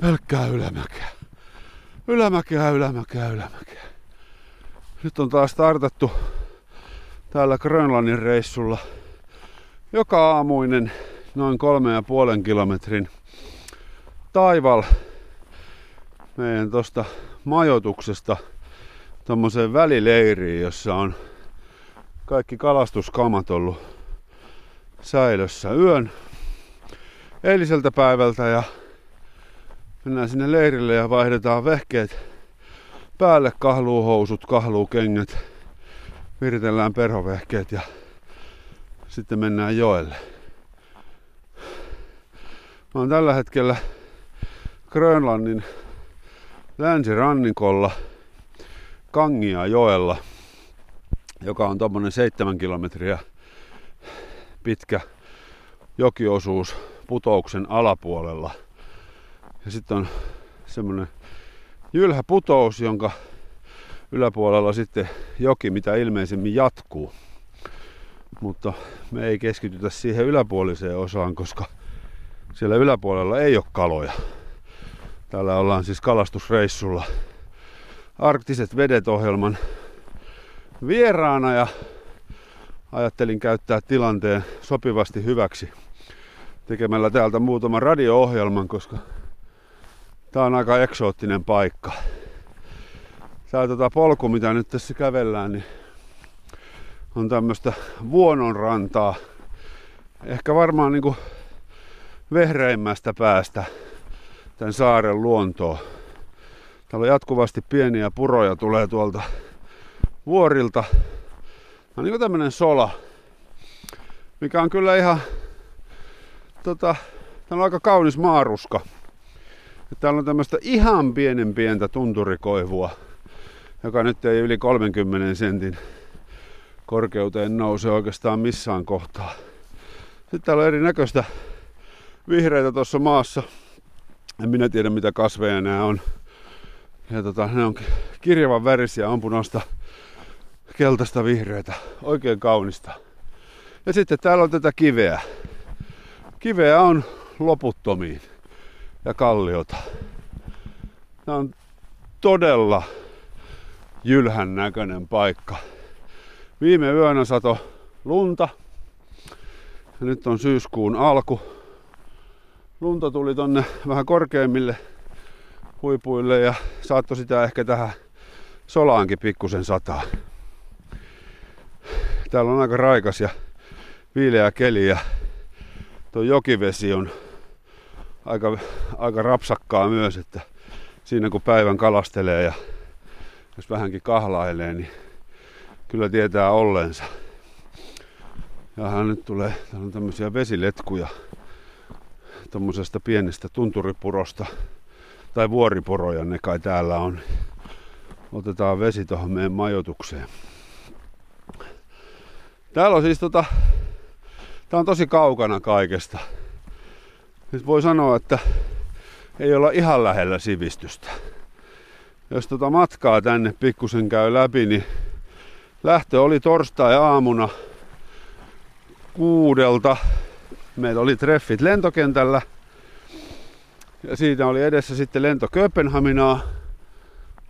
pelkkää ylämäkeä. Ylämäkeä, ylämäkeä, ylämäkeä. Nyt on taas startattu täällä Grönlannin reissulla joka aamuinen noin kolme ja puolen kilometrin taival meidän tosta majoituksesta tommoseen välileiriin, jossa on kaikki kalastuskamat ollut säilössä yön eiliseltä päivältä ja mennään sinne leirille ja vaihdetaan vehkeet päälle, kahluuhousut, kahluukengät, viritellään perhovehkeet ja sitten mennään joelle. Mä oon tällä hetkellä Grönlannin länsirannikolla Kangia joella, joka on tommonen seitsemän kilometriä pitkä jokiosuus putouksen alapuolella. Ja sitten on semmonen jylhä putous, jonka yläpuolella sitten joki mitä ilmeisemmin jatkuu. Mutta me ei keskitytä siihen yläpuoliseen osaan, koska siellä yläpuolella ei ole kaloja. Täällä ollaan siis kalastusreissulla Arktiset vedet ohjelman vieraana ja ajattelin käyttää tilanteen sopivasti hyväksi tekemällä täältä muutaman radio-ohjelman, koska tää on aika eksoottinen paikka. Tää tota polku, mitä nyt tässä kävellään, niin on tämmöistä vuononrantaa. Ehkä varmaan niinku vehreimmästä päästä tämän saaren luontoa. Täällä on jatkuvasti pieniä puroja tulee tuolta vuorilta. On niin tämmönen sola, mikä on kyllä ihan tota, täällä on aika kaunis maaruska. Täällä on tämmöistä ihan pienen pientä tunturikoivua, joka nyt ei yli 30 sentin korkeuteen nouse oikeastaan missään kohtaa. Sitten täällä on erinäköistä vihreitä tuossa maassa. En minä tiedä mitä kasveja nämä on. Ja tota, ne on kirjavan värisiä, on punaista, keltaista, vihreitä. Oikein kaunista. Ja sitten täällä on tätä kiveä. Kiveä on loputtomiin ja kalliota. Tämä on todella jylhän näköinen paikka. Viime yönä sato lunta. Ja nyt on syyskuun alku. Lunta tuli tonne vähän korkeimmille huipuille ja saattoi sitä ehkä tähän solaankin pikkusen sataa. Täällä on aika raikas ja viileä keli ja tuo jokivesi on aika, aika rapsakkaa myös, että siinä kun päivän kalastelee ja jos vähänkin kahlailee, niin kyllä tietää olleensa. Ja nyt tulee, täällä on tämmöisiä vesiletkuja tuommoisesta pienestä tunturipurosta tai vuoriporoja ne kai täällä on. Otetaan vesi tuohon meidän majoitukseen. Täällä on siis tota, tää on tosi kaukana kaikesta. Nyt voi sanoa, että ei olla ihan lähellä sivistystä. Jos tota matkaa tänne pikkusen käy läpi, niin lähtö oli torstai-aamuna kuudelta. Meillä oli treffit lentokentällä. Ja siitä oli edessä sitten lento Kööpenhaminaa.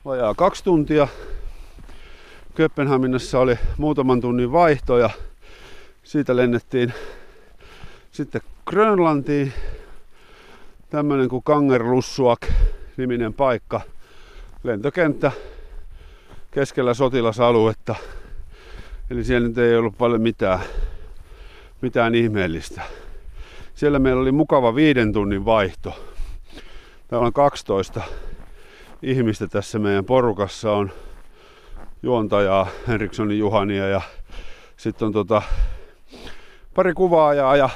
Vajaa kaksi tuntia. Kööpenhaminassa oli muutaman tunnin vaihto ja siitä lennettiin sitten Grönlantiin. Tämmönen kuin Kangerlussuak niminen paikka. Lentokenttä keskellä sotilasaluetta. Eli siellä nyt ei ollut paljon mitään, mitään ihmeellistä. Siellä meillä oli mukava viiden tunnin vaihto. Täällä on 12 ihmistä tässä meidän porukassa. On juontajaa, Henrikssonin Juhania ja sitten on tota, pari kuvaajaa ja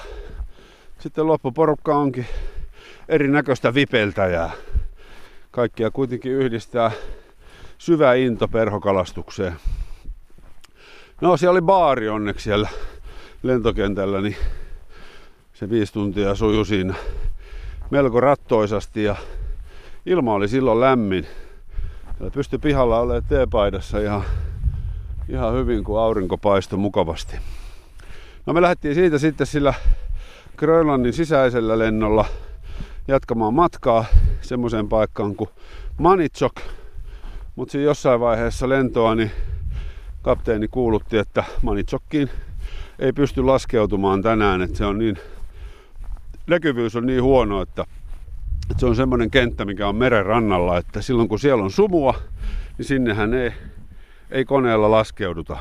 sitten loppuporukka onkin erinäköistä vipeltäjää. Kaikkia kuitenkin yhdistää syvä into perhokalastukseen. No siellä oli baari onneksi siellä lentokentällä, niin se viisi tuntia sujui siinä melko rattoisasti ja ilma oli silloin lämmin. Ja pystyi pihalla olemaan teepaidassa ihan, ihan hyvin, kun aurinko paistoi mukavasti. No me lähdettiin siitä sitten sillä Grönlannin sisäisellä lennolla jatkamaan matkaa. semmoiseen paikkaan kuin Manitsok. Mutta siinä jossain vaiheessa lentoa, niin kapteeni kuulutti, että Manitsokkiin ei pysty laskeutumaan tänään, että se on niin, näkyvyys on niin huono, että, että se on semmoinen kenttä, mikä on meren rannalla, että silloin kun siellä on sumua, niin sinnehän ei, ei koneella laskeuduta.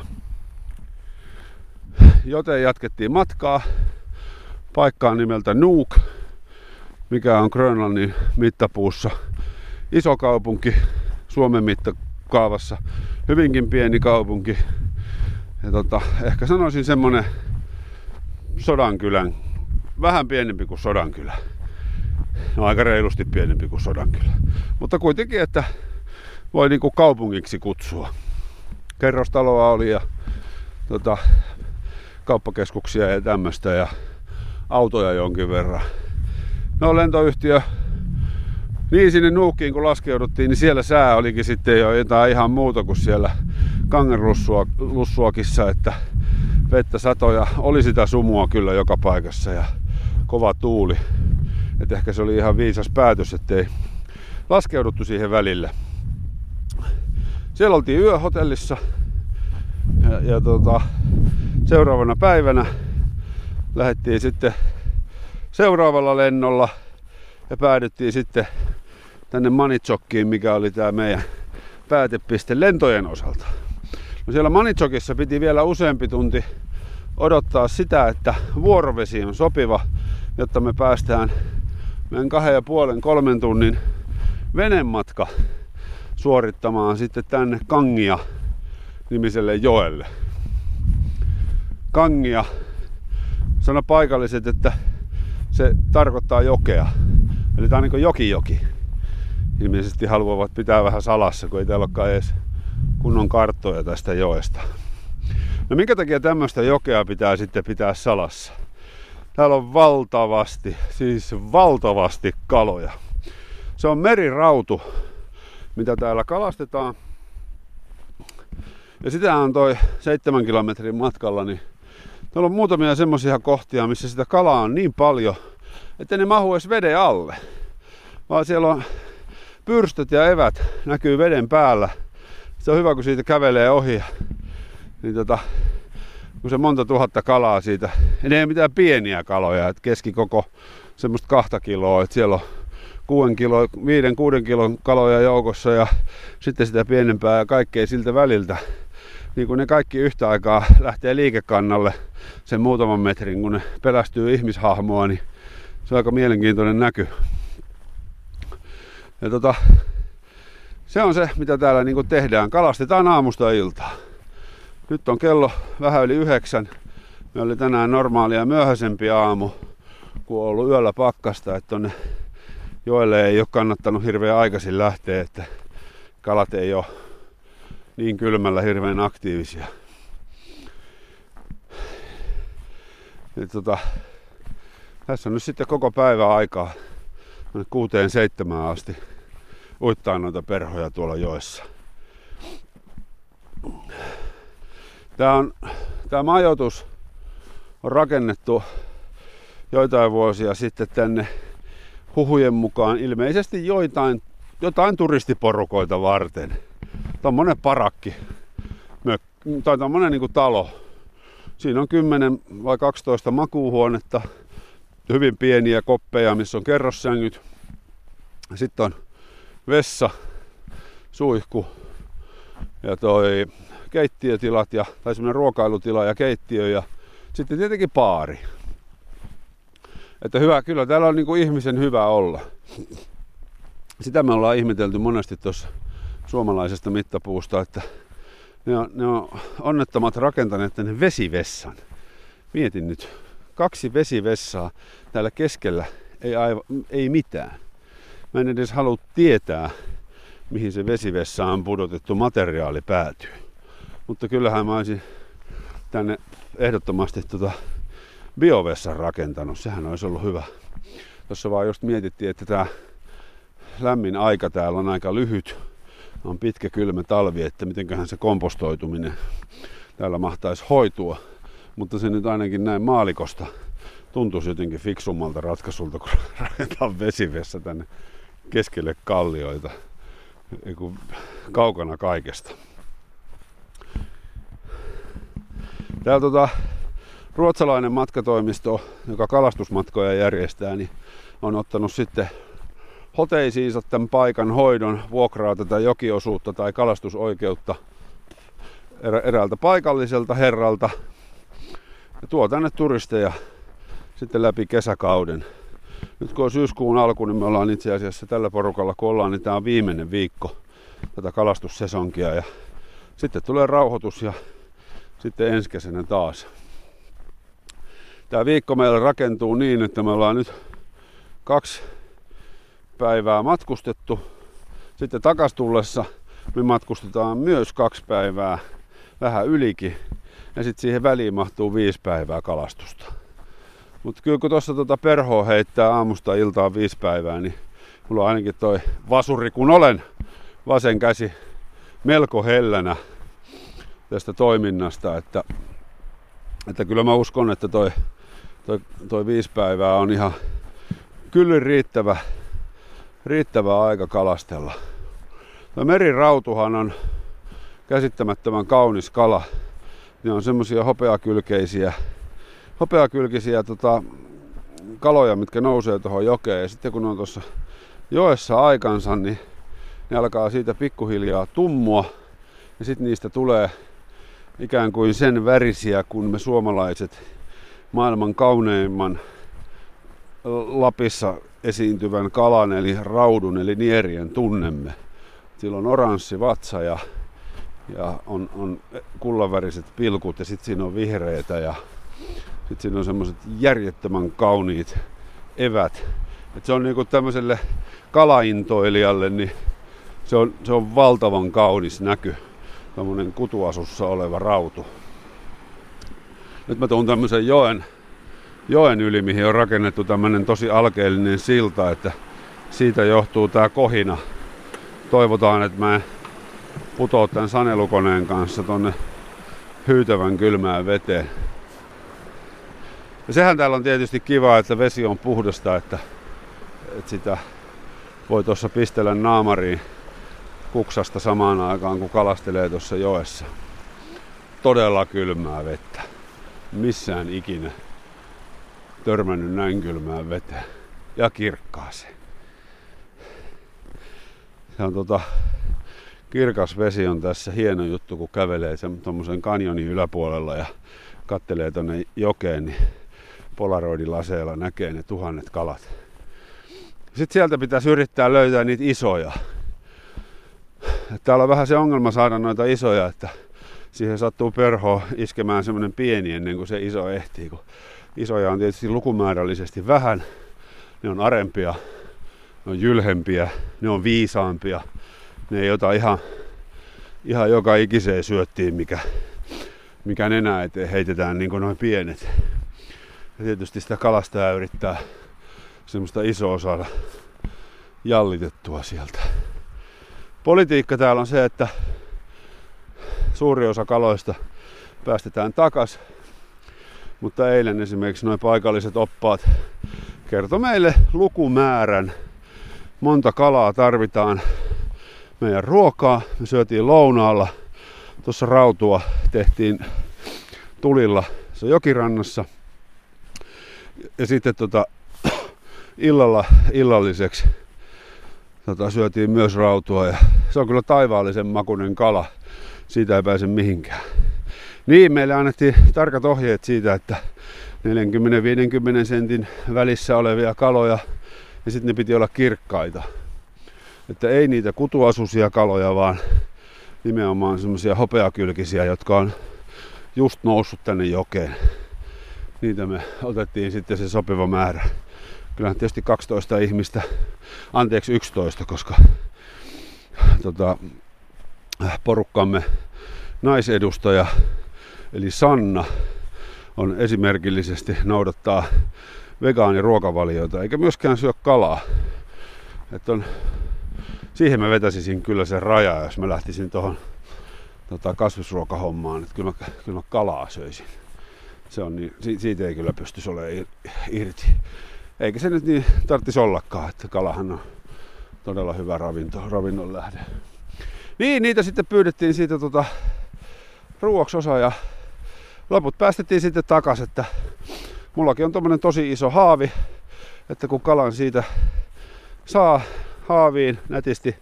Joten jatkettiin matkaa paikkaan nimeltä Nuuk, mikä on Grönlannin mittapuussa iso kaupunki Suomen mittakaavassa, hyvinkin pieni kaupunki. Ja tota, ehkä sanoisin semmonen Sodankylän, vähän pienempi kuin Sodankylä. No aika reilusti pienempi kuin Sodankylä. Mutta kuitenkin, että voi niinku kaupungiksi kutsua. Kerrostaloa oli ja tota, kauppakeskuksia ja tämmöistä ja autoja jonkin verran. No lentoyhtiö niin sinne Nuukkiin kun laskeuduttiin, niin siellä sää olikin sitten jo jotain ihan muuta kuin siellä kangerlussuokissa, että vettä satoja, oli sitä sumua kyllä joka paikassa ja kova tuuli. Että ehkä se oli ihan viisas päätös, ettei laskeuduttu siihen välille. Siellä oltiin yöhotellissa ja, ja tota, seuraavana päivänä lähdettiin sitten seuraavalla lennolla ja päädyttiin sitten tänne Manitsokkiin, mikä oli tämä meidän päätepiste lentojen osalta. No siellä Manitsokissa piti vielä useampi tunti odottaa sitä, että vuorovesi on sopiva, jotta me päästään meidän kahden ja puolen kolmen tunnin venematka suorittamaan sitten tänne Kangia nimiselle joelle. Kangia, sano paikalliset, että se tarkoittaa jokea. Eli tämä on niin joki-joki ilmeisesti haluavat pitää vähän salassa, kun ei täällä olekaan edes kunnon karttoja tästä joesta. No minkä takia tämmöistä jokea pitää sitten pitää salassa? Täällä on valtavasti, siis valtavasti kaloja. Se on merirautu, mitä täällä kalastetaan. Ja sitä on toi seitsemän kilometrin matkalla, niin täällä on muutamia semmoisia kohtia, missä sitä kalaa on niin paljon, että ne mahu edes veden alle. Vaan siellä on pyrstöt ja evät näkyy veden päällä. Se on hyvä, kun siitä kävelee ohi. Niin tota, kun se monta tuhatta kalaa siitä, ne ei mitään pieniä kaloja, että keskikoko semmoista kahta kiloa, että siellä on kuuden kilo, viiden, kuuden kilon kaloja joukossa ja sitten sitä pienempää ja kaikkea siltä väliltä. Niin kun ne kaikki yhtä aikaa lähtee liikekannalle sen muutaman metrin, kun ne pelästyy ihmishahmoa, niin se on aika mielenkiintoinen näky. Ja tota, se on se, mitä täällä niin tehdään. Kalastetaan aamusta iltaa. Nyt on kello vähän yli yhdeksän. Me oli tänään normaalia myöhäisempi aamu, kun on ollut yöllä pakkasta, että tonne joelle ei ole kannattanut hirveän aikaisin lähteä, että kalat ei ole niin kylmällä hirveän aktiivisia. Ja tota, tässä on nyt sitten koko päivä aikaa kuuteen seitsemään asti uittaa noita perhoja tuolla joessa. Tämä, on, tämä majoitus on rakennettu joitain vuosia sitten tänne huhujen mukaan ilmeisesti joitain, jotain turistiporukoita varten. Tuommoinen parakki tai tuommoinen niin talo. Siinä on 10 vai 12 makuuhuonetta, hyvin pieniä koppeja, missä on kerrossängyt. Sitten on vessa, suihku ja toi keittiötilat ja, tai semmoinen ruokailutila ja keittiö ja sitten tietenkin paari. Että hyvä, kyllä täällä on niin kuin ihmisen hyvä olla. Sitä me ollaan ihmetelty monesti tuossa suomalaisesta mittapuusta, että ne on, ne on onnettomat rakentaneet tänne vesivessan. Mietin nyt, kaksi vesivessaa täällä keskellä, ei, aiva, ei mitään. Mä en edes halua tietää, mihin se vesivessaan pudotettu materiaali päätyy. Mutta kyllähän mä olisin tänne ehdottomasti tota biovessan rakentanut. Sehän olisi ollut hyvä. Tuossa vaan just mietittiin, että tämä lämmin aika täällä on aika lyhyt. On pitkä kylmä talvi, että mitenköhän se kompostoituminen täällä mahtaisi hoitua. Mutta se nyt ainakin näin maalikosta tuntuisi jotenkin fiksummalta ratkaisulta, kun rakentaa vesivessa tänne keskelle kallioita, kaukana kaikesta. Täällä tota, ruotsalainen matkatoimisto, joka kalastusmatkoja järjestää, niin on ottanut sitten hoteisiinsa tämän paikan hoidon, vuokraa tätä jokiosuutta tai kalastusoikeutta eräältä paikalliselta herralta ja tuo tänne turisteja sitten läpi kesäkauden. Nyt kun on syyskuun alku, niin me ollaan itse asiassa tällä porukalla, kun ollaan, niin tämä on viimeinen viikko tätä kalastussesonkia ja sitten tulee rauhoitus ja sitten ensi kesänä taas. Tämä viikko meillä rakentuu niin, että me ollaan nyt kaksi päivää matkustettu. Sitten takas tullessa me matkustetaan myös kaksi päivää, vähän ylikin. Ja sitten siihen väliin mahtuu viisi päivää kalastusta. Mutta kyllä kun tuossa tuota perhoa heittää aamusta iltaan viisi päivää, niin mulla on ainakin toi vasuri, kun olen vasen käsi melko hellänä tästä toiminnasta, että, että kyllä mä uskon, että toi, toi, toi viisi päivää on ihan kyllä riittävä, riittävä aika kalastella. Tuo merirautuhan on käsittämättömän kaunis kala. Ne on semmosia hopeakylkeisiä, hopeakylkisiä tota, kaloja, mitkä nousee tuohon jokeen. Ja sitten kun on tuossa joessa aikansa, niin ne alkaa siitä pikkuhiljaa tummua. Ja sitten niistä tulee ikään kuin sen värisiä, kun me suomalaiset maailman kauneimman Lapissa esiintyvän kalan eli raudun eli nierien tunnemme. Sillä on oranssi vatsa ja, ja on, on kullanväriset pilkut ja sitten siinä on vihreitä ja sitten siinä on semmoiset järjettömän kauniit evät. Et se on niinku tämmöiselle kalaintoilijalle, niin se on, se on valtavan kaunis näky. Tämmöinen kutuasussa oleva rautu. Nyt mä tuun tämmöisen joen joen yli, mihin on rakennettu tämmöinen tosi alkeellinen silta, että siitä johtuu tämä kohina. Toivotaan, että mä putoa tämän sanelukoneen kanssa tonne hyytävän kylmään veteen. Ja sehän täällä on tietysti kiva, että vesi on puhdasta, että, että sitä voi tuossa pistellä naamariin kuksasta samaan aikaan, kun kalastelee tuossa joessa. Todella kylmää vettä. Missään ikinä törmännyt näin kylmään veteen ja kirkkaaseen. Se on tota, kirkas vesi on tässä hieno juttu, kun kävelee tuommoisen kanjonin yläpuolella ja kattelee tonne jokeen, niin polaroidilaseella näkee ne tuhannet kalat. Sitten sieltä pitäisi yrittää löytää niitä isoja. Täällä on vähän se ongelma saada noita isoja, että siihen sattuu perho iskemään semmoinen pieni ennen kuin se iso ehtii, kun Isoja on tietysti lukumäärällisesti vähän. Ne on arempia, ne on jylhempiä, ne on viisaampia. Ne ei ota ihan, ihan joka ikiseen syöttiin, mikä, mikä nenä eteen heitetään niin kuin noin pienet. Ja tietysti sitä kalastaa yrittää semmoista isoa saada jallitettua sieltä. Politiikka täällä on se, että suuri osa kaloista päästetään takas mutta eilen esimerkiksi noin paikalliset oppaat kertoi meille lukumäärän. Monta kalaa tarvitaan meidän ruokaa. Me syötiin lounaalla. Tuossa rautua tehtiin tulilla se jokirannassa. Ja sitten tota, illalla illalliseksi tota, syötiin myös rautua. Ja se on kyllä taivaallisen makunen kala. Siitä ei pääse mihinkään. Niin, meille annettiin tarkat ohjeet siitä, että 40-50 sentin välissä olevia kaloja ja sitten ne piti olla kirkkaita. Että ei niitä kutuasusia kaloja, vaan nimenomaan semmoisia hopeakylkisiä, jotka on just noussut tänne jokeen. Niitä me otettiin sitten se sopiva määrä. Kyllähän tietysti 12 ihmistä, anteeksi 11, koska tota, porukkamme naisedustaja eli Sanna, on esimerkillisesti noudattaa vegaaniruokavaliota, eikä myöskään syö kalaa. Että on, siihen mä vetäisin kyllä sen raja, jos mä lähtisin tuohon tota, kasvisruokahommaan, että kyllä kyllä mä kalaa söisin. Se on niin, siitä ei kyllä pystyisi olemaan irti. Eikä se nyt niin tarvitsisi ollakaan, että kalahan on todella hyvä ravinto, ravinnon lähde. Niin, niitä sitten pyydettiin siitä tota, ruuaksi osa ja loput päästettiin sitten takas, että mullakin on tommonen tosi iso haavi, että kun kalan siitä saa haaviin nätisti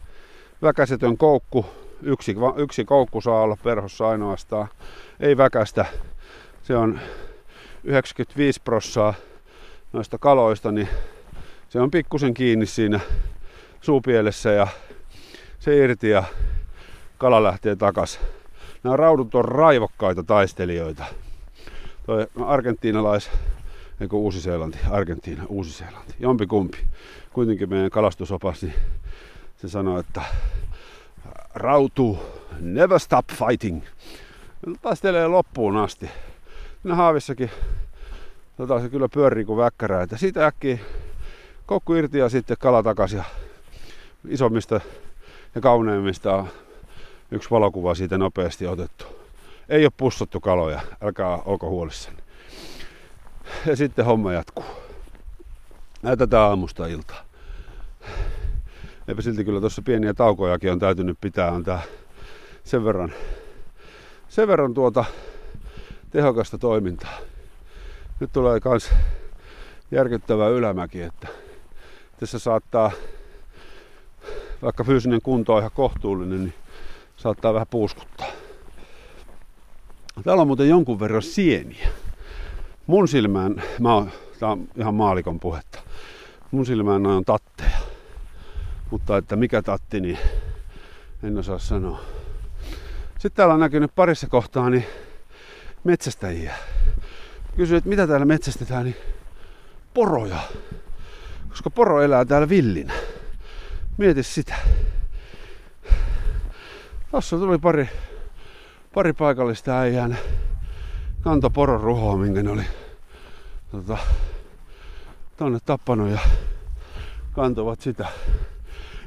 väkäsetön koukku, yksi, yksi koukku saa olla perhossa ainoastaan, ei väkästä, se on 95 prossaa noista kaloista, niin se on pikkusen kiinni siinä suupielessä ja se irti ja kala lähtee takas. Nämä raudut on raivokkaita taistelijoita. Toi argentiinalais, eikö Uusi-Seelanti, Argentiina, Uusi-Seelanti, jompikumpi. Kuitenkin meidän kalastusopas, niin se sanoi, että rautu, never stop fighting. Taistelee loppuun asti. Siinä haavissakin tota, se kyllä pyörii kuin väkkärää. Että siitä äkkiä kokku irti ja sitten kala takaisin. Isommista ja kauneimmista yksi valokuva siitä nopeasti otettu. Ei ole pussattu kaloja, älkää olko huolissanne. Ja sitten homma jatkuu. Näytetään aamusta iltaa. Eipä silti kyllä tuossa pieniä taukojakin on täytynyt pitää. Tää sen verran, sen verran tuota tehokasta toimintaa. Nyt tulee kans järkyttävä ylämäki, että tässä saattaa, vaikka fyysinen kunto on ihan kohtuullinen, niin saattaa vähän puuskuttaa. Täällä on muuten jonkun verran sieniä. Mun silmään, mä oon, tää on ihan maalikon puhetta, mun silmään on tatteja. Mutta että mikä tatti, niin en osaa sanoa. Sitten täällä on näkynyt parissa kohtaa niin metsästäjiä. Kysyin, että mitä täällä metsästetään, niin poroja. Koska poro elää täällä villinä. Mieti sitä. Tuossa tuli pari, pari paikallista äijää. Kanto poron ruhoa, minkä ne oli tota, tonne tappanut ja kantovat sitä.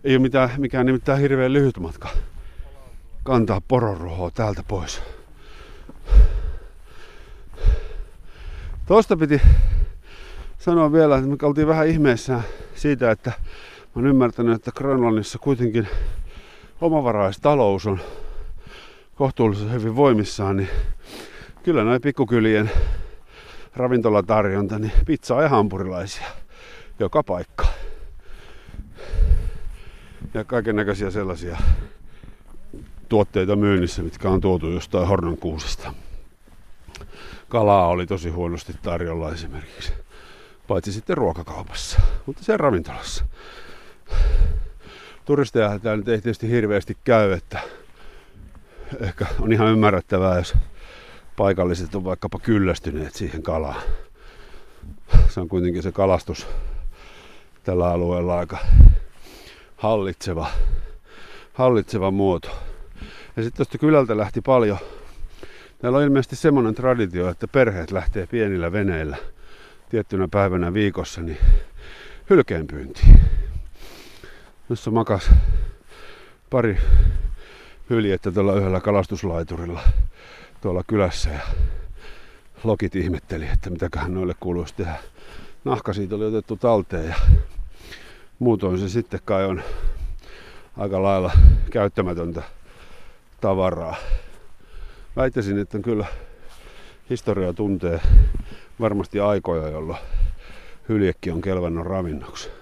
Ei ole mitään, mikään nimittäin hirveän lyhyt matka kantaa poronruhoa täältä pois. Tuosta piti sanoa vielä, että me oltiin vähän ihmeissään siitä, että mä oon ymmärtänyt, että Grönlannissa kuitenkin omavaraistalous on kohtuullisen hyvin voimissaan, niin kyllä noin pikkukylien ravintolatarjonta, niin pizzaa ja hampurilaisia joka paikka. Ja kaiken näköisiä sellaisia tuotteita myynnissä, mitkä on tuotu jostain Hornankuusesta. Kalaa oli tosi huonosti tarjolla esimerkiksi. Paitsi sitten ruokakaupassa, mutta se ravintolassa. Turisteja täällä nyt ei tietysti hirveästi käy, että ehkä on ihan ymmärrettävää, jos paikalliset on vaikkapa kyllästyneet siihen kalaan. Se on kuitenkin se kalastus tällä alueella aika hallitseva, hallitseva muoto. Ja sitten tuosta kylältä lähti paljon. Täällä on ilmeisesti semmoinen traditio, että perheet lähtee pienillä veneillä tiettynä päivänä viikossa niin hylkeenpyyntiin. Jossa makas pari hyljettä tuolla yhdellä kalastuslaiturilla tuolla kylässä ja lokit ihmetteli, että mitäköhän noille kuuluisi tehdä. Nahka siitä oli otettu talteen ja muutoin se sitten kai on aika lailla käyttämätöntä tavaraa. Väittäisin, että kyllä historia tuntee varmasti aikoja, jolloin hyljekki on kelvannut ravinnoksi.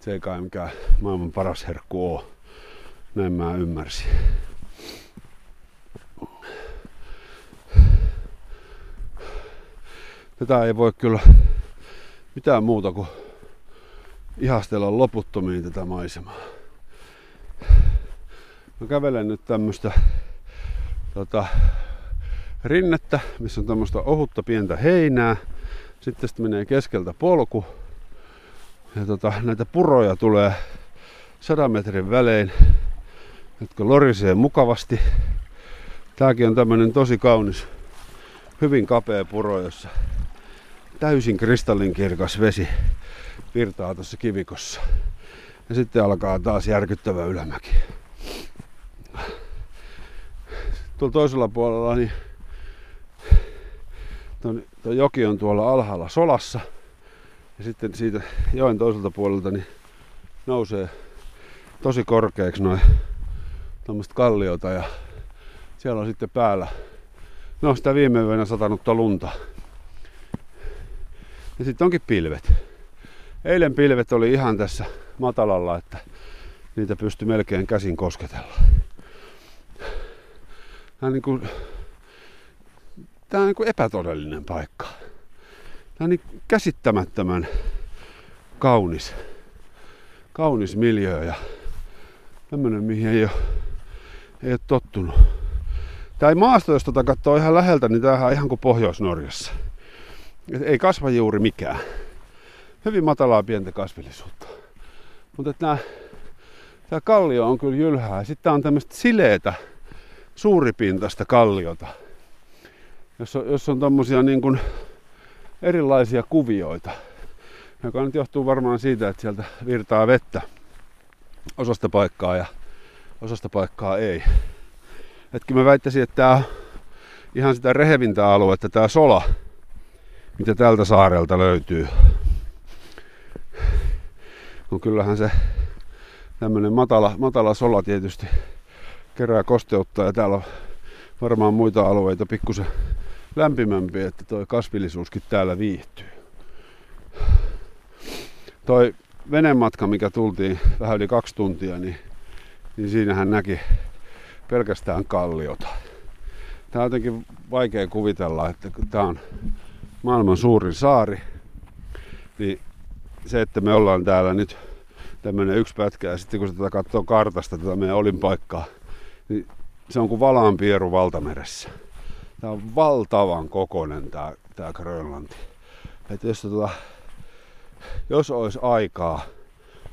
Se ei kai mikään maailman paras herkku ole. Näin mä ymmärsin. Tätä ei voi kyllä mitään muuta kuin ihastella loputtomiin tätä maisemaa. Mä kävelen nyt tämmöstä tota, rinnettä, missä on tämmöistä ohutta pientä heinää. Sitten sitten menee keskeltä polku. Ja tota, näitä puroja tulee sadan metrin välein, jotka lorisee mukavasti. Tääkin on tämmönen tosi kaunis, hyvin kapea puro, jossa täysin kristallinkirkas vesi virtaa tuossa kivikossa. Ja sitten alkaa taas järkyttävä ylämäki. Tuolla toisella puolella niin tuo joki on tuolla alhaalla solassa. Ja sitten siitä joen toiselta puolelta niin nousee tosi korkeaksi noin tuommoista kalliota ja siellä on sitten päällä, no sitä viime yönä satanutta lunta. Ja sitten onkin pilvet. Eilen pilvet oli ihan tässä matalalla, että niitä pystyi melkein käsin kosketella. Tämä on niin kuin, tämä on niin kuin epätodellinen paikka. Tämä on niin käsittämättömän kaunis, kaunis miljö ja tämmöinen, mihin ei ole, ei ole tottunut. Tämä maasto, jos tuota katsoo ihan läheltä, niin tämähän on ihan kuin Pohjois-Norjassa. Et ei kasva juuri mikään. Hyvin matalaa pientä kasvillisuutta. Mutta tämä, tämä kallio on kyllä jylhää. Sitten on tämmöistä sileetä, suuripintaista kalliota, jossa on, jos on tommosia niin kuin erilaisia kuvioita, joka nyt johtuu varmaan siitä, että sieltä virtaa vettä osasta paikkaa ja osasta paikkaa ei. Etkin mä väittäisin, että tämä on ihan sitä rehevintä aluetta, tämä sola, mitä tältä saarelta löytyy. No kyllähän se tämmöinen matala, matala sola tietysti kerää kosteutta ja täällä on varmaan muita alueita pikkusen lämpimämpi, että toi kasvillisuuskin täällä viihtyy. Toi venematka, mikä tultiin vähän yli kaksi tuntia, niin, niin siinähän näki pelkästään kalliota. Tämä on jotenkin vaikea kuvitella, että tämä on maailman suurin saari, niin se, että me ollaan täällä nyt tämmöinen yksi pätkä ja sitten kun se tätä katsoo kartasta, tätä meidän olinpaikkaa, niin se on kuin valaanpieru valtameressä. Tämä on valtavan kokoinen tämä, tämä Grönlanti. Että jos, tota, jos olisi aikaa,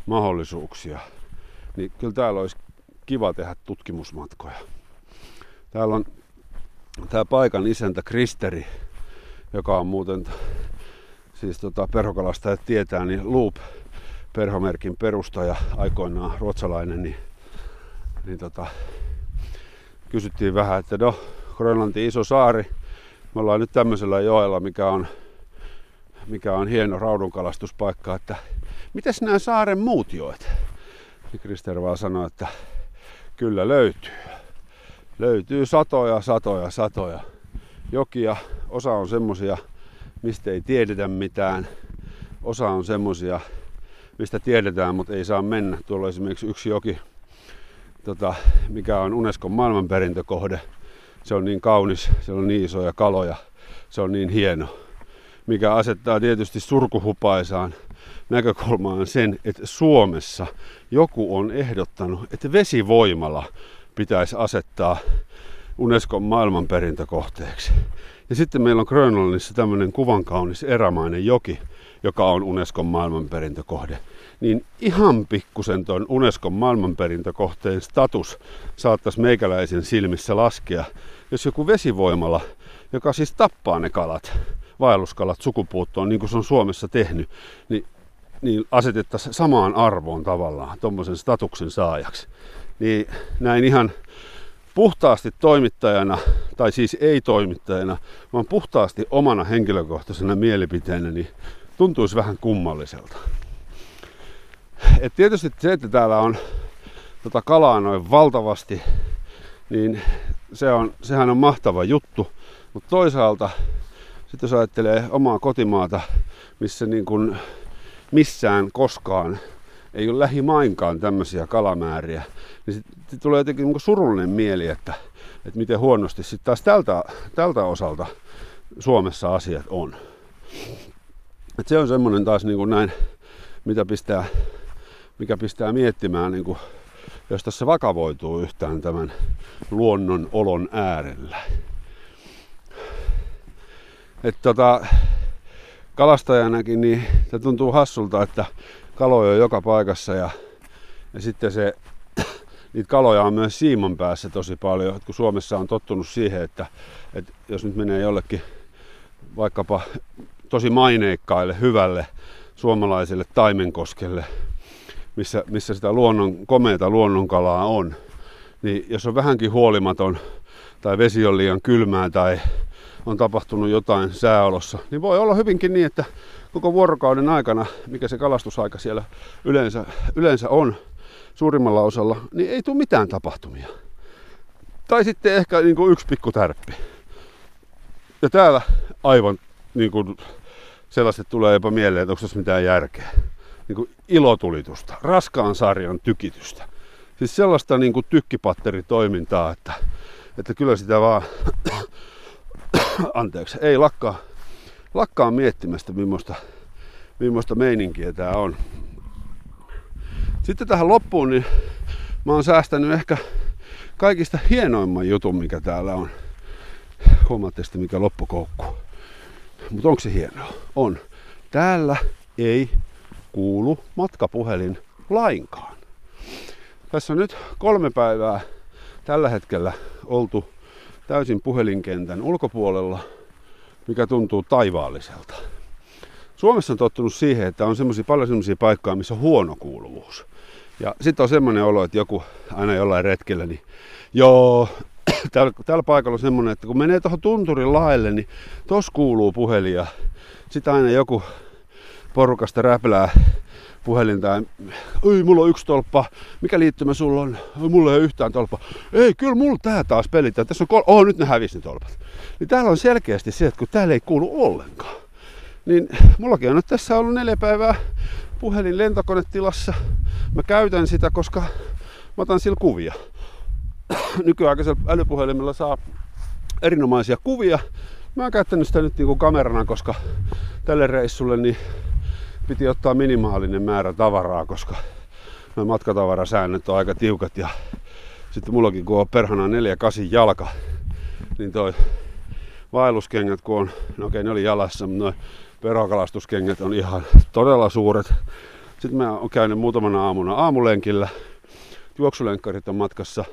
mahdollisuuksia, niin kyllä täällä olisi kiva tehdä tutkimusmatkoja. Täällä on tämä paikan isäntä Kristeri, joka on muuten, siis tota, perhokalastajat tietää, niin Loop perhomerkin perustaja aikoinaan ruotsalainen, niin, niin tota, kysyttiin vähän, että no, Grönlanti iso saari, me ollaan nyt tämmöisellä joella, mikä on, mikä on hieno raudunkalastuspaikka, että mitäs nämä saaren muut joet? Krister vaan sanoi, että kyllä löytyy. Löytyy satoja, satoja, satoja jokia. Osa on semmosia, mistä ei tiedetä mitään. Osa on semmosia, mistä tiedetään, mutta ei saa mennä. Tuolla on esimerkiksi yksi joki, tota, mikä on Unescon maailmanperintökohde. Se on niin kaunis, siellä on niin isoja kaloja, se on niin hieno. Mikä asettaa tietysti surkuhupaisaan näkökulmaan sen, että Suomessa joku on ehdottanut, että vesivoimala pitäisi asettaa Unescon maailmanperintökohteeksi. Ja sitten meillä on Grönlannissa tämmöinen kuvankaunis erämainen joki, joka on Unescon maailmanperintökohde. Niin ihan pikkusen tuon Unescon maailmanperintökohteen status saattaisi meikäläisen silmissä laskea, jos joku vesivoimala, joka siis tappaa ne kalat, vaelluskalat sukupuuttoon, niin kuin se on Suomessa tehnyt, niin, niin asetettaisiin samaan arvoon tavallaan tuommoisen statuksen saajaksi. Niin näin ihan puhtaasti toimittajana, tai siis ei toimittajana, vaan puhtaasti omana henkilökohtaisena mielipiteenä, niin tuntuisi vähän kummalliselta. Et tietysti se, että täällä on tota kalaa noin valtavasti, niin se on, sehän on mahtava juttu. Mutta toisaalta, sitten jos ajattelee omaa kotimaata, missä niin kuin missään koskaan ei ole lähimainkaan tämmöisiä kalamääriä, niin sitten tulee jotenkin niin surullinen mieli, että, että miten huonosti sitten taas tältä, tältä osalta Suomessa asiat on. Et se on semmoinen taas niin kuin näin, mitä pistää, mikä pistää miettimään, niin kuin, jos tässä vakavoituu yhtään tämän luonnon olon äärellä. Et tota, kalastajanakin niin se tuntuu hassulta, että kaloja on joka paikassa ja, ja sitten se, niitä kaloja on myös siimon päässä tosi paljon, kun Suomessa on tottunut siihen, että, että jos nyt menee jollekin vaikkapa tosi maineikkaille, hyvälle suomalaiselle Taimenkoskelle, missä, missä sitä luonnon, komeita luonnonkalaa on, niin jos on vähänkin huolimaton tai vesi on liian kylmää tai on tapahtunut jotain sääolossa, niin voi olla hyvinkin niin, että koko vuorokauden aikana, mikä se kalastusaika siellä yleensä, yleensä on, suurimmalla osalla, niin ei tule mitään tapahtumia. Tai sitten ehkä niin kuin yksi pikku tärppi. Ja täällä aivan niin kuin sellaiset tulee jopa mieleen, että onko tässä mitään järkeä. Niin kuin ilotulitusta, raskaan sarjan tykitystä. Siis sellaista niin kuin tykkipatteritoimintaa, että, että kyllä sitä vaan, anteeksi, ei lakkaa, lakkaa miettimästä, millaista, millaista meininkiä tämä on. Sitten tähän loppuun, niin mä oon säästänyt ehkä kaikista hienoimman jutun, mikä täällä on. Huomaatte sitten, mikä loppukoukku. Mutta onko se hienoa? On. Täällä ei kuulu matkapuhelin lainkaan. Tässä on nyt kolme päivää tällä hetkellä oltu täysin puhelinkentän ulkopuolella, mikä tuntuu taivaalliselta. Suomessa on tottunut siihen, että on semmosia, paljon semmoisia paikkoja, missä on huono kuuluvuus. Ja sitten on semmoinen olo, että joku aina jollain retkellä, niin joo, täällä, täällä paikalla on semmoinen, että kun menee tuohon tunturin laelle, niin tos kuuluu puhelin ja sitten aina joku porukasta räplää puhelinta. Ei, mulla on yksi tolppa. Mikä liittymä sulla on? Mulla ei ole yhtään tolppa. Ei, kyllä mulla tää taas pelittää. Tässä on kol... Oh, nyt ne hävisi ne tolpat. Niin täällä on selkeästi se, että kun täällä ei kuulu ollenkaan. Niin mullakin on nyt tässä ollut neljä päivää puhelin lentokonetilassa. Mä käytän sitä, koska mä otan sillä kuvia. Nykyaikaisella älypuhelimella saa erinomaisia kuvia. Mä oon käyttänyt sitä nyt niinku kamerana, koska tälle reissulle niin piti ottaa minimaalinen määrä tavaraa, koska nuo matkatavarasäännöt on aika tiukat ja sitten mullakin kun on perhana 4-8 jalka, niin toi vaelluskengät kun on, no okei ne oli jalassa, mutta noin perokalastuskengät on ihan todella suuret. Sitten mä oon käynyt muutamana aamuna aamulenkillä, juoksulenkkarit on matkassa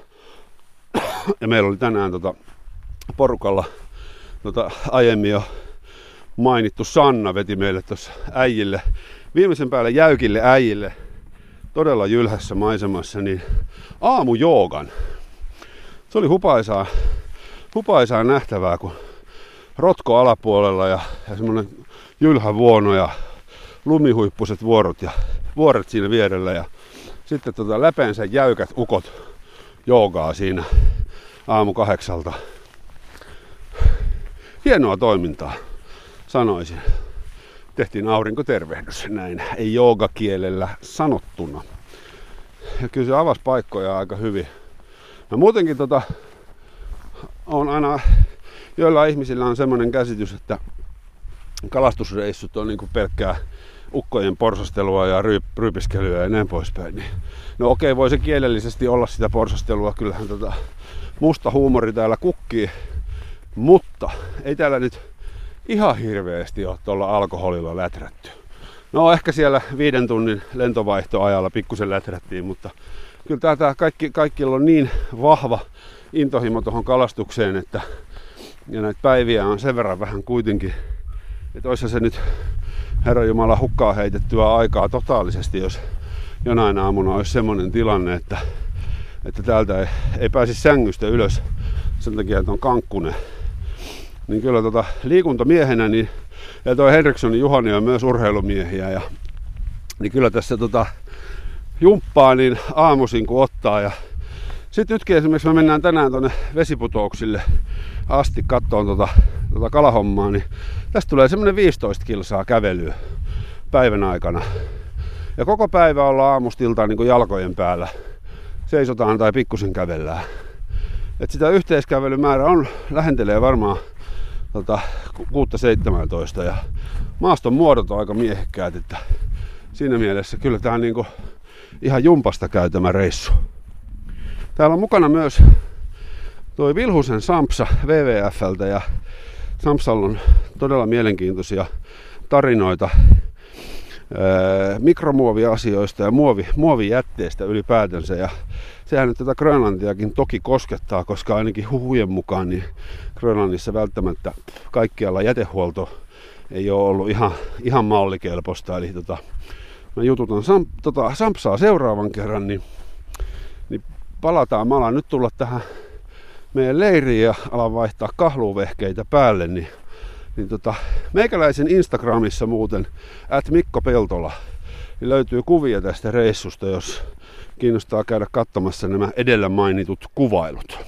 ja meillä oli tänään tota porukalla tota aiemmin jo mainittu Sanna veti meille tuossa äijille, viimeisen päälle jäykille äijille, todella jylhässä maisemassa, niin aamujoogan. Se oli hupaisaa, hupaisaa nähtävää, kun rotko alapuolella ja, ja semmoinen jylhä vuono ja lumihuippuset vuorot ja vuoret siinä vierellä ja sitten tota läpeensä jäykät ukot joogaa siinä aamu kahdeksalta. Hienoa toimintaa sanoisin. Tehtiin aurinkotervehdys, näin ei joogakielellä sanottuna. Ja kyllä se avasi paikkoja aika hyvin. Mä muutenkin tota, on aina, joilla ihmisillä on semmoinen käsitys, että kalastusreissut on niin pelkkää ukkojen porsastelua ja ryypiskelyä ja näin poispäin. Niin, no okei, voi se kielellisesti olla sitä porsastelua, kyllähän tota musta huumori täällä kukkii, mutta ei täällä nyt ihan hirveästi ole tuolla alkoholilla läträtty. No ehkä siellä viiden tunnin lentovaihtoajalla pikkusen läträttiin, mutta kyllä tämä kaikki, kaikilla on niin vahva intohimo tuohon kalastukseen, että ja näitä päiviä on sen verran vähän kuitenkin, että olisi se nyt Herra Jumala hukkaa heitettyä aikaa totaalisesti, jos jonain aamuna olisi semmoinen tilanne, että, että täältä ei, ei pääsisi sängystä ylös sen takia, että on kankkunen niin kyllä tota, liikuntamiehenä, niin, ja tuo Henrikssonin Juhani on myös urheilumiehiä, ja, niin kyllä tässä tota, jumppaa niin aamuisin kun ottaa. Ja sitten nytkin esimerkiksi me mennään tänään tuonne vesiputouksille asti kattoon tota, tota kalahommaa, niin tästä tulee semmoinen 15 kilsaa kävelyä päivän aikana. Ja koko päivä ollaan aamustiltaan niin jalkojen päällä. Seisotaan tai pikkusen kävellään. Et sitä yhteiskävelymäärä on, lähentelee varmaan tota, 6-17 ja maaston muodot on aika miehekkäät, että siinä mielessä kyllä tämä on niinku ihan jumpasta käytämä reissu. Täällä on mukana myös toi Vilhusen Sampsa WWFltä ja Sampsalla on todella mielenkiintoisia tarinoita mikromuoviasioista ja muovi, muovijätteestä ylipäätänsä. Ja sehän nyt tätä Grönlantiakin toki koskettaa, koska ainakin huhujen mukaan niin Grönlannissa välttämättä kaikkialla jätehuolto ei ole ollut ihan, ihan mallikelpoista. Eli tota, mä jututan Sam, tota, Sampsaa seuraavan kerran, niin, niin palataan. Mä alan nyt tulla tähän meidän leiriin ja alan vaihtaa kahluvehkeitä päälle, niin, niin tota, meikäläisen Instagramissa muuten, at Mikko Peltola, niin löytyy kuvia tästä reissusta, jos kiinnostaa käydä katsomassa nämä edellä mainitut kuvailut.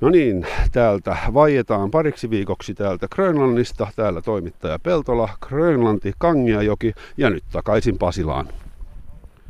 No niin, täältä vaietaan pariksi viikoksi täältä Grönlannista. Täällä toimittaja Peltola, Grönlanti, Kangiajoki ja nyt takaisin Pasilaan.